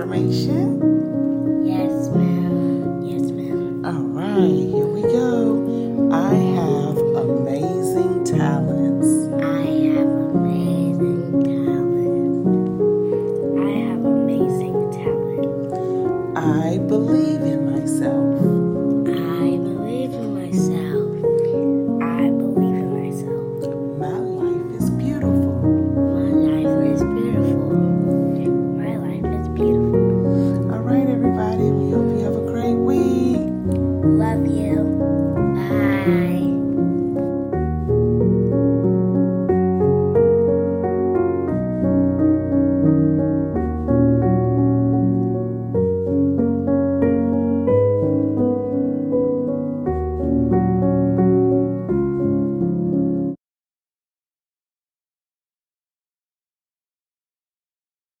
information? Yes, ma'am. Yes, ma'am. All right, here we go. I have amazing talents. I have amazing talents. I have amazing talents. I believe.